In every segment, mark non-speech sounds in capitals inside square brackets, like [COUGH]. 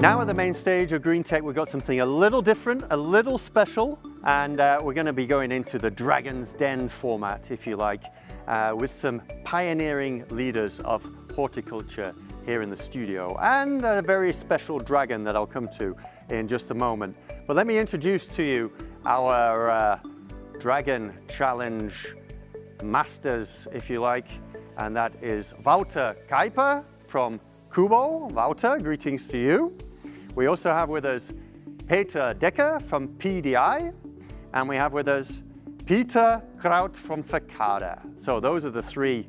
Now at the main stage of Green Tech, we've got something a little different, a little special, and uh, we're going to be going into the Dragon's Den format, if you like, uh, with some pioneering leaders of horticulture here in the studio, and a very special dragon that I'll come to in just a moment. But let me introduce to you our uh, Dragon Challenge masters, if you like, and that is Wouter Kuiper from Kubo. Wouter, greetings to you. We also have with us Peter Decker from PDI, and we have with us Peter Kraut from Facada. So those are the three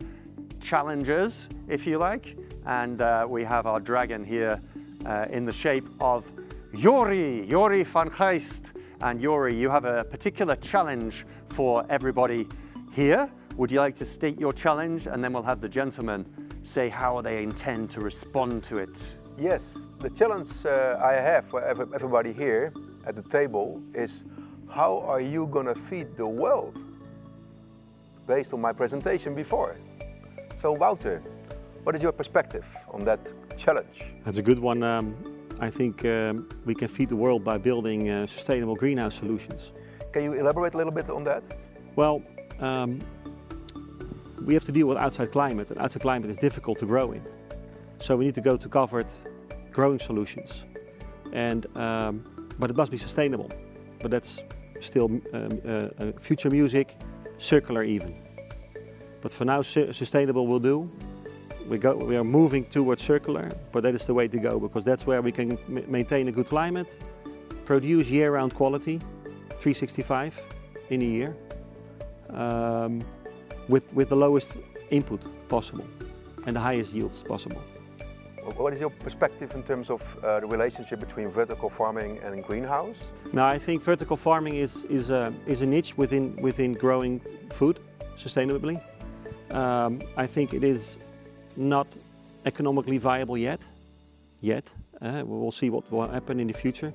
challengers, if you like, and uh, we have our dragon here uh, in the shape of Jori, Jori van Geest. And Jori, you have a particular challenge for everybody here. Would you like to state your challenge and then we'll have the gentlemen say how they intend to respond to it? Yes, the challenge uh, I have for everybody here at the table is how are you going to feed the world? Based on my presentation before. So Wouter, what is your perspective on that challenge? That's a good one. Um, I think um, we can feed the world by building uh, sustainable greenhouse solutions. Can you elaborate a little bit on that? Well, um, we have to deal with outside climate, and outside climate is difficult to grow in. So we need to go to covered growing solutions. And, um, but it must be sustainable. But that's still um, uh, uh, future music, circular even. But for now, su sustainable will do. We, go, we are moving towards circular, but that is the way to go because that's where we can maintain a good climate, produce year-round quality, 365 in a year, um, with, with the lowest input possible and the highest yields possible. What is your perspective in terms of uh, the relationship between vertical farming and greenhouse? Now, I think vertical farming is, is, a, is a niche within, within growing food sustainably. Um, I think it is not economically viable yet. Yet. Uh, we will see what will happen in the future.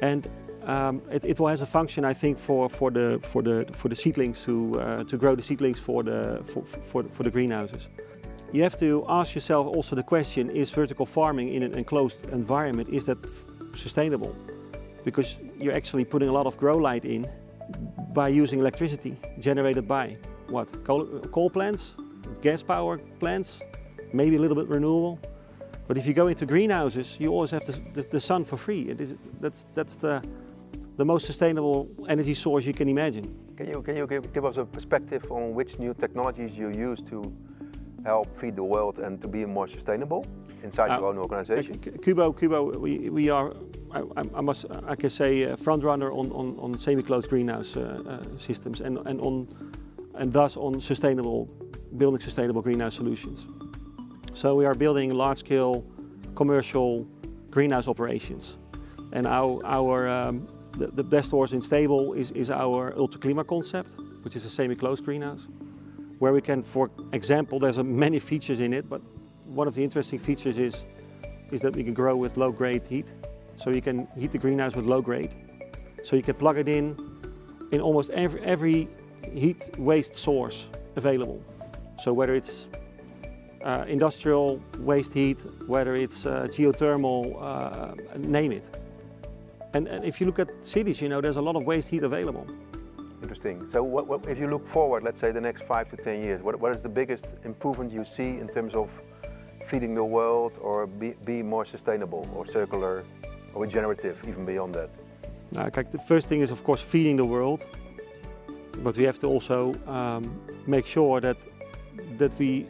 And um, it, it will has a function, I think, for, for, the, for, the, for the seedlings to, uh, to grow the seedlings for the, for, for, for the greenhouses. You have to ask yourself also the question, is vertical farming in an enclosed environment, is that sustainable? Because you're actually putting a lot of grow light in by using electricity generated by what? Coal, coal plants, gas power plants, maybe a little bit renewable. But if you go into greenhouses, you always have the, the, the sun for free. It is, that's, that's the, the most sustainable energy source you can imagine. Can you, can you give, give us a perspective on which new technologies you use to help feed the world and to be more sustainable inside uh, your own organization? Kubo, Kubo, we, we are, I, I, must, I can say, a front runner on, on, on semi-closed greenhouse uh, uh, systems and, and, on, and thus on sustainable, building sustainable greenhouse solutions. So we are building large-scale commercial greenhouse operations. And our, our um, the, the best horse in stable is, is our Ultra concept, which is a semi-closed greenhouse where we can, for example, there's many features in it, but one of the interesting features is, is that we can grow with low grade heat. So you can heat the greenhouse with low grade. So you can plug it in in almost every, every heat waste source available. So whether it's uh, industrial waste heat, whether it's uh, geothermal, uh, name it. And, and if you look at cities, you know, there's a lot of waste heat available. Interesting. So what, what, if you look forward, let's say the next five to 10 years, what, what is the biggest improvement you see in terms of feeding the world or be, be more sustainable or circular or regenerative, even beyond that? Uh, the first thing is of course feeding the world, but we have to also um, make sure that, that we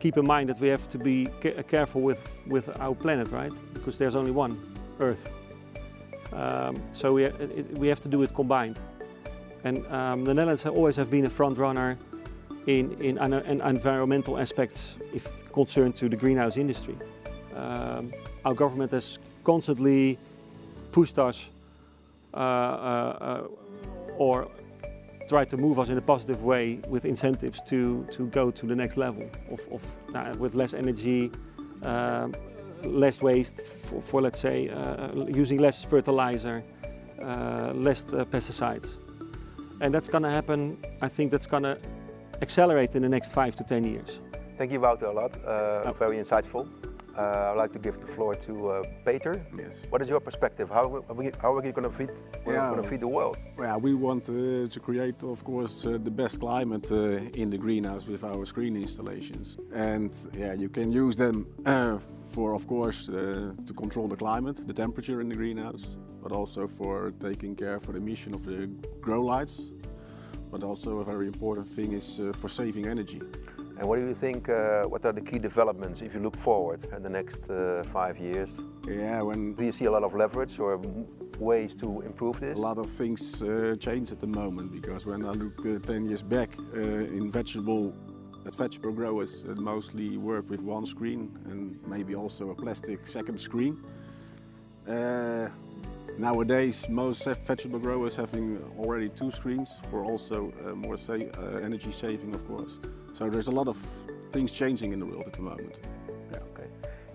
keep in mind that we have to be careful with, with our planet, right? Because there's only one Earth. Um, so we, it, we have to do it combined. And um, the Netherlands always have been a front runner in, in, in environmental aspects if concerned to the greenhouse industry. Um, our government has constantly pushed us uh, uh, uh, or tried to move us in a positive way with incentives to, to go to the next level of, of uh, with less energy, um, less waste for, for let's say, uh, using less fertilizer, uh, less pesticides. And that's going to happen, I think that's going to accelerate in the next five to 10 years. Thank you, Wouter, a lot. Uh, oh. Very insightful. Uh, I'd like to give the floor to uh, Peter. Yes. What is your perspective? How are we, how are we going to feed, Yeah. going to feed the world? Yeah, we want uh, to create, of course, uh, the best climate uh, in the greenhouse with our screen installations. And yeah, you can use them [CLEARS THROAT] uh, for, of course, uh, to control the climate, the temperature in the greenhouse, but also for taking care for the emission of the grow lights. But also a very important thing is uh, for saving energy. And what do you think, uh, what are the key developments if you look forward in the next uh, five years? Yeah, when Do you see a lot of leverage or ways to improve this? A lot of things uh, change at the moment because when I look uh, 10 years back in vegetable, at vegetable growers uh, mostly work with one screen and maybe also a plastic second screen. Uh, nowadays, most vegetable growers having already two screens for also uh, more sa- uh, energy saving, of course. So there's a lot of things changing in the world at the moment. Yeah. Okay.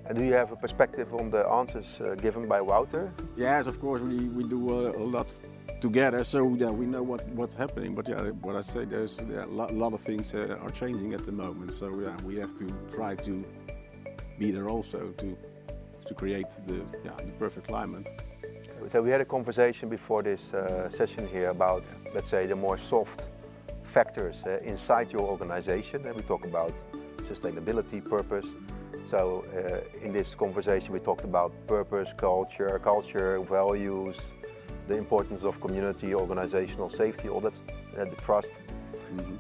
And do you have a perspective on the answers uh, given by Wouter? Yes, of course, we, we do a, a lot together, so yeah, we know what, what's happening. But yeah, what I say, there's yeah, a lot, lot of things uh, are changing at the moment. So yeah, we have to try to be there also to to create the yeah the perfect climate. So we had a conversation before this uh, session here about, let's say, the more soft factors uh, inside your organization. And we talk about sustainability, purpose. So uh, in this conversation, we talked about purpose, culture, culture, values, the importance of community, organizational safety, all that, uh, the trust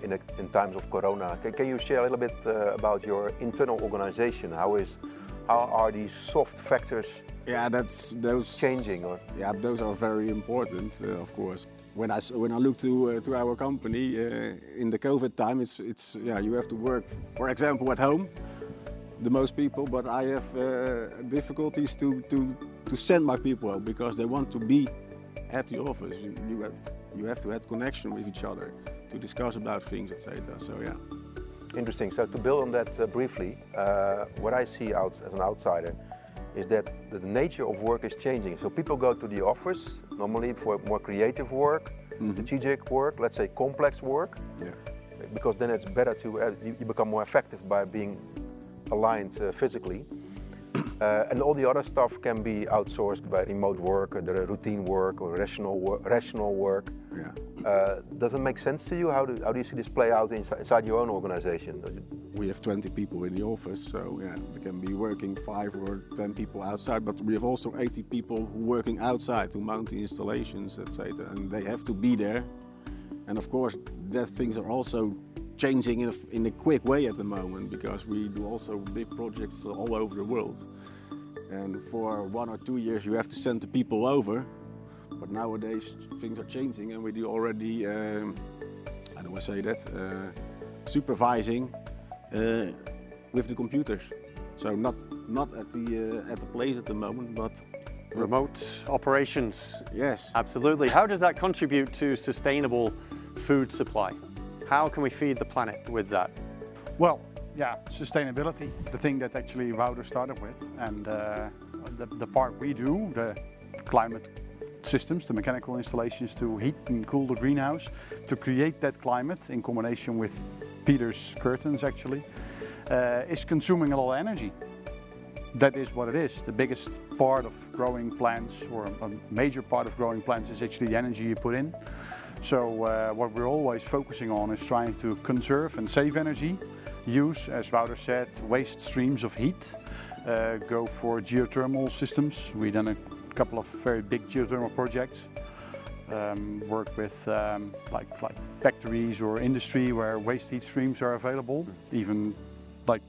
in, a, in times of Corona. Can, can you share a little bit uh, about your internal organization? How is, how are these soft factors Yeah, that's those changing? Or Yeah, those are very important, uh, of course. When I when I look to uh, to our company uh, in the COVID time, it's it's yeah you have to work, for example, at home, the most people. But I have uh, difficulties to to to send my people out because they want to be at the office. You, you have you have to have connection with each other to discuss about things, etc. So yeah. Interesting. So to build on that uh, briefly, uh, what I see out as an outsider is that the nature of work is changing. So people go to the office normally for more creative work, strategic work, let's say complex work, Yeah. because then it's better to uh, you, you become more effective by being aligned uh, physically. Uh, and all the other stuff can be outsourced by remote work, or the routine work, or rational work. Rational work. Yeah. Uh, does it make sense to you? How do, how do you see this play out inside, inside your own organization? we have 20 people in the office, so yeah, they can be working five or 10 people outside, but we have also 80 people working outside to mount the installations, etc. And they have to be there. And of course, that things are also changing in a, in a quick way at the moment because we do also big projects all over the world. And for one or two years, you have to send the people over. But nowadays, things are changing, and we do already, um, how do I say that, uh, supervising uh, with the computers. So not not at the uh, at the place at the moment, but Remote operations, yes, absolutely. How does that contribute to sustainable food supply? How can we feed the planet with that? Well, yeah, sustainability, the thing that actually Wouter started with, and uh, the, the part we do, the climate systems, the mechanical installations to heat and cool the greenhouse, to create that climate in combination with Peter's curtains actually, uh, is consuming a lot of energy. That is what it is. The biggest part of growing plants, or a major part of growing plants, is actually the energy you put in. So uh, what we're always focusing on is trying to conserve and save energy, use, as Wouter said, waste streams of heat, uh, go for geothermal systems. We've done a couple of very big geothermal projects. Um, work with um, like, like factories or industry where waste heat streams are available, even like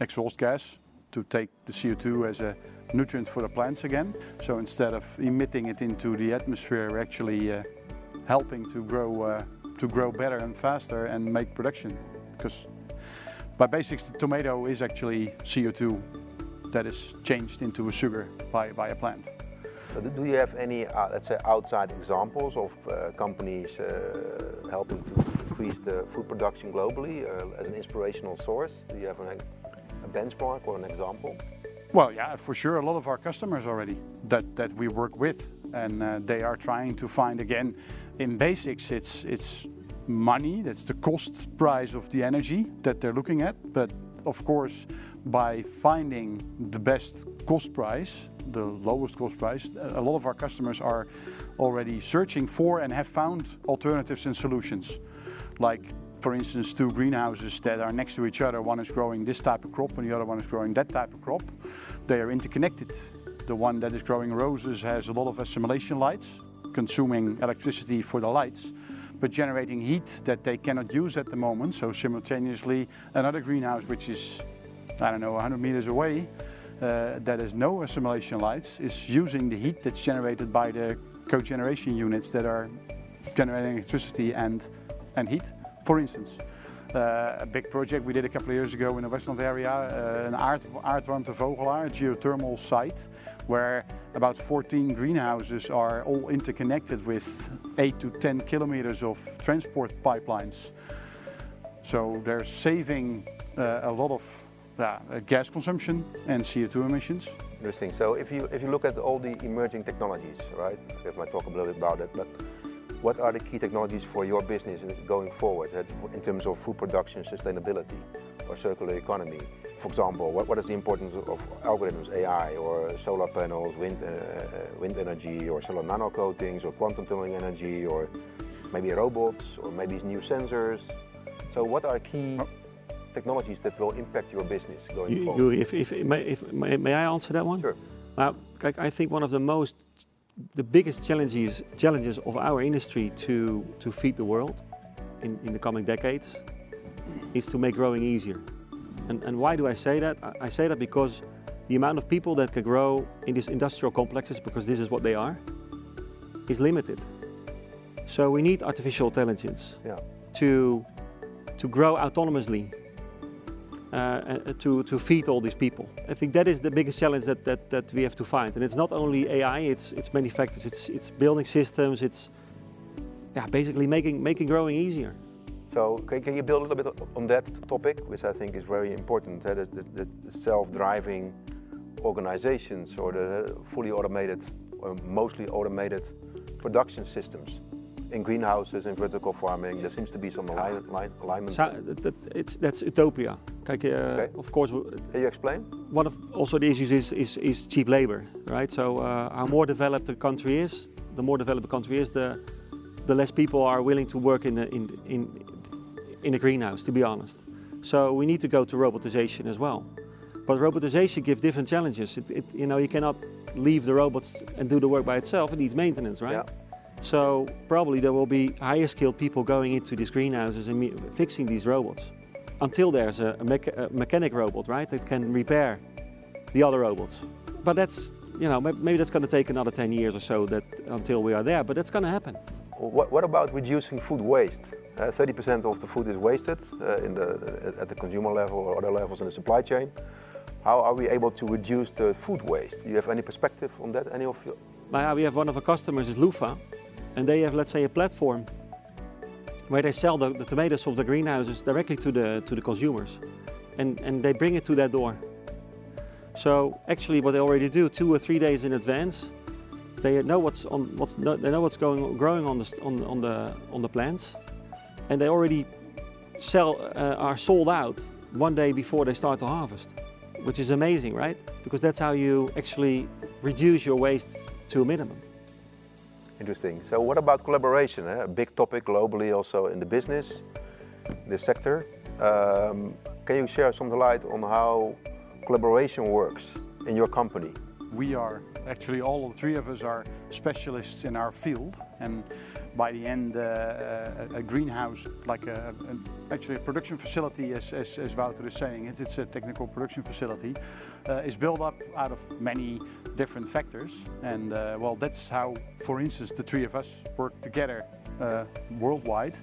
exhaust gas to take the CO2 as a nutrient for the plants again. So instead of emitting it into the atmosphere, we're actually uh, helping to grow uh, to grow better and faster and make production. Because by basics, the tomato is actually CO2 that is changed into a sugar by, by a plant. Do- do you have any, uh, let's say, outside examples of uh, companies uh, helping to increase the food production globally uh, as an inspirational source? Do you have an, a benchmark or an example? Well, yeah, for sure. A lot of our customers already that, that we work with, and uh, they are trying to find again. In basics, it's it's money. That's the cost price of the energy that they're looking at. But of course, by finding the best cost price, the lowest cost price, a lot of our customers are already searching for and have found alternatives and solutions. Like, for instance, two greenhouses that are next to each other. One is growing this type of crop and the other one is growing that type of crop. They are interconnected. The one that is growing roses has a lot of assimilation lights, consuming electricity for the lights, but generating heat that they cannot use at the moment. So simultaneously, another greenhouse, which is, I don't know, 100 meters away, uh, that has no assimilation lights, is using the heat that's generated by the cogeneration units that are generating electricity and, and heat, for instance. Uh, a big project we did a couple of years ago in the Westland area, uh, an Aard, Aardwarmte Vogelaer, a geothermal site, where about 14 greenhouses are all interconnected with 8 to 10 kilometers of transport pipelines. So they're saving uh, a lot of gas consumption and CO2 emissions. Interesting. So if you if you look at all the emerging technologies, right? We might talk a little bit about it, but what are the key technologies for your business going forward in terms of food production, sustainability, or circular economy? For example, what, what is the importance of algorithms, AI, or solar panels, wind, uh, uh, wind energy, or solar nano coatings, or quantum tunneling energy, or maybe robots, or maybe new sensors? So what are key oh technologies that will impact your business going you, forward? if, if, may, if, may, may, I answer that one? Sure. Uh, I think one of the most, the biggest challenges, challenges of our industry to, to feed the world in, in the coming decades is to make growing easier. And, and why do I say that? I, say that because the amount of people that can grow in these industrial complexes, because this is what they are, is limited. So we need artificial intelligence yeah. to, to grow autonomously uh, uh, to, to feed all these people. I think that is the biggest challenge that, that, that we have to find. And it's not only AI, it's, it's many factors. It's, it's building systems, it's yeah, basically making, making growing easier. So can, can you build a little bit on that topic, which I think is very important, the, the, the self-driving organizations or the fully automated or mostly automated production systems in greenhouses, in vertical farming, there seems to be some alignment. So, that, it's, that's utopia. Kijk, uh, okay. of course. Can you explain? One of also the issues is, is, is cheap labor, right? So uh, how more developed the country is, the more developed the country is, the, the less people are willing to work in a, in, in, in a greenhouse, to be honest. So we need to go to robotization as well. But robotization gives different challenges. It, it, you know, you cannot leave the robots and do the work by itself. It needs maintenance, right? Yeah. So probably there will be higher skilled people going into these greenhouses and fixing these robots until there's a, a, a, mechanic robot, right, that can repair the other robots. But that's, you know, maybe that's going to take another 10 years or so that until we are there, but that's going to happen. What, what about reducing food waste? 30% uh, of the food is wasted uh, in the, at the consumer level or other levels in the supply chain. How are we able to reduce the food waste? Do you have any perspective on that, any of you? Well, we have one of our customers is Lufa, and they have, let's say, a platform where they sell the, the tomatoes of the greenhouses directly to the, to the consumers. And, and they bring it to their door. So actually what they already do two or three days in advance, they know what's on what's they know what's going growing on the on, on the on the plants, and they already sell uh, are sold out one day before they start to harvest, which is amazing, right? Because that's how you actually reduce your waste to a minimum. Interesting. So what about collaboration? Eh? A big topic globally also in the business, the sector. Um, can you share some light on how collaboration works in your company? We are actually all three of us are specialists in our field and by the end uh, a, a, greenhouse like a, a, actually a production facility as, as, as Wouter is saying it, it's a technical production facility uh, is built up out of many different factors. And uh, well, that's how, for instance, the three of us work together uh, worldwide.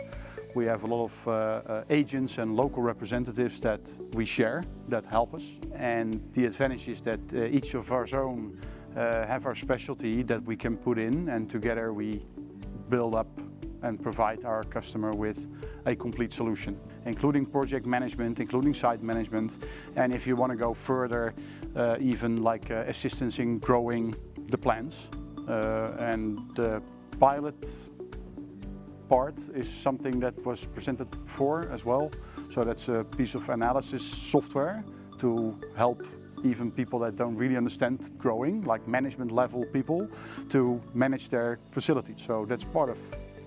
We have a lot of uh, uh, agents and local representatives that we share, that help us. And the advantage is that uh, each of our own have our specialty that we can put in and together we build up and provide our customer with a complete solution, including project management, including site management, and if you want to go further, uh, even like uh, assistance in growing the plants. Uh, and the pilot part is something that was presented before as well. So that's a piece of analysis software to help even people that don't really understand growing, like management level people, to manage their facility. So that's part of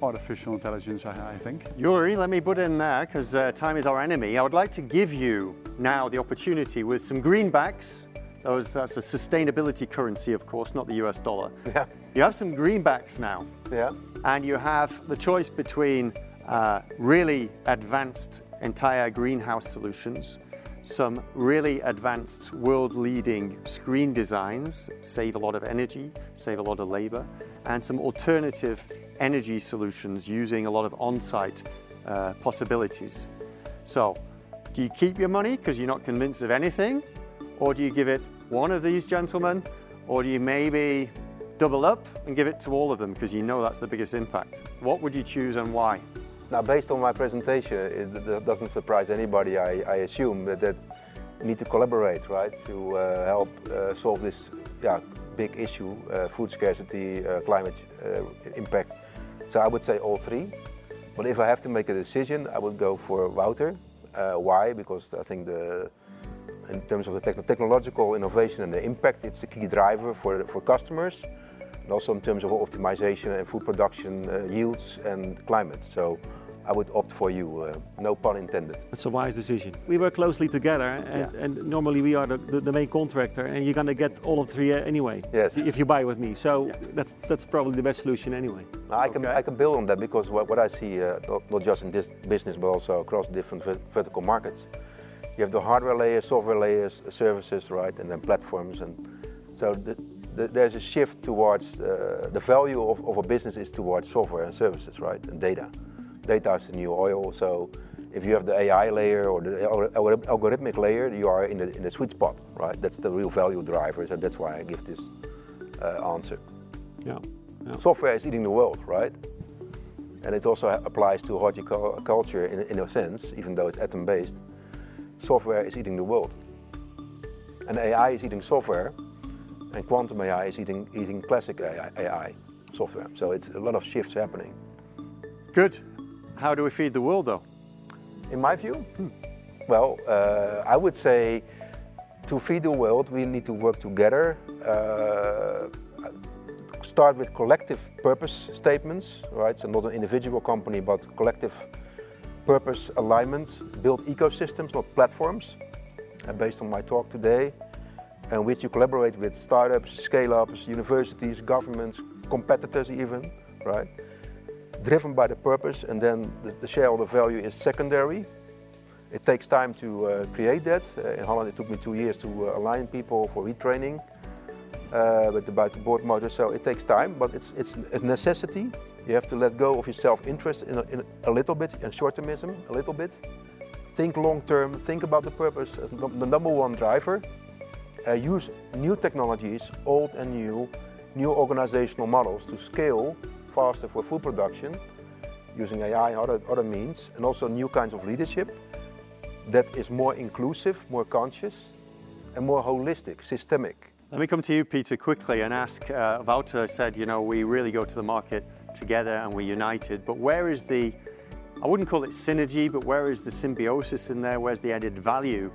artificial intelligence, I, I think. Yuri, let me put in there, because uh, time is our enemy. I would like to give you now the opportunity with some greenbacks. Those, that's a sustainability currency, of course, not the US dollar. Yeah. You have some greenbacks now, Yeah. and you have the choice between uh, really advanced entire greenhouse solutions, some really advanced world-leading screen designs, save a lot of energy, save a lot of labor, and some alternative energy solutions using a lot of on-site uh, possibilities. So, do you keep your money because you're not convinced of anything? Or do you give it one of these gentlemen? Or do you maybe double up and give it to all of them because you know that's the biggest impact? What would you choose and why? Now, based on my presentation, it doesn't surprise anybody, I, I assume, that, that we need to collaborate, right, to uh, help uh, solve this yeah, big issue, uh, food scarcity, uh, climate uh, impact. So I would say all three. But if I have to make a decision, I would go for Wouter. Uh, why? Because I think the, in terms of the techno- technological innovation and the impact, it's a key driver for, for customers. And also in terms of optimization and food production yields and climate. So I would opt for you, uh, no pun intended. That's a wise decision. We work closely together, and, Yeah. and normally we are the, the, the main contractor, and you're gonna get all of three uh, anyway. Yes. If you buy with me, so that's that's probably the best solution anyway. I can Okay. I can build on that because what, what I see uh, not, not just in this business but also across different ver- vertical markets, you have the hardware layers, software layers, services, right, and then platforms, and so the, the, there's a shift towards uh, the value of, of a business is towards software and services, right, and data. Data is the new oil, so if you have the AI layer or the algor- algor- algorithmic layer, you are in the, in the sweet spot, right? That's the real value driver, so that's why I give this uh, answer. Yeah. yeah. Software is eating the world, right? And it also applies to horticulture in, in a sense, even though it's atom based. Software is eating the world. And AI is eating software, and quantum AI is eating, eating classic AI, AI software. So it's a lot of shifts happening. Good. How do we feed the world though? In my view, well, uh, I would say to feed the world, we need to work together. Uh, start with collective purpose statements, right? So not an individual company, but collective purpose alignments. Build ecosystems, not platforms. And based on my talk today, and which you collaborate with startups, scale-ups, universities, governments, competitors even, right? Driven by the purpose, and then the, the shareholder value is secondary. It takes time to uh, create that. Uh, in Holland, it took me two years to uh, align people for retraining uh, with the board motor. So it takes time, but it's it's a necessity. You have to let go of your self-interest in a, in a little bit and short-termism a little bit. Think long-term. Think about the purpose. num- The number one driver. Uh, use new technologies, old and new, new organizational models to scale faster for food production using AI and other, other means, and also new kinds of leadership that is more inclusive, more conscious, and more holistic, systemic. Let me come to you, Peter, quickly and ask. Uh, said, you know, we really go to the market together and we're united, but where is the, I wouldn't call it synergy, but where is the symbiosis in there? Where's the added value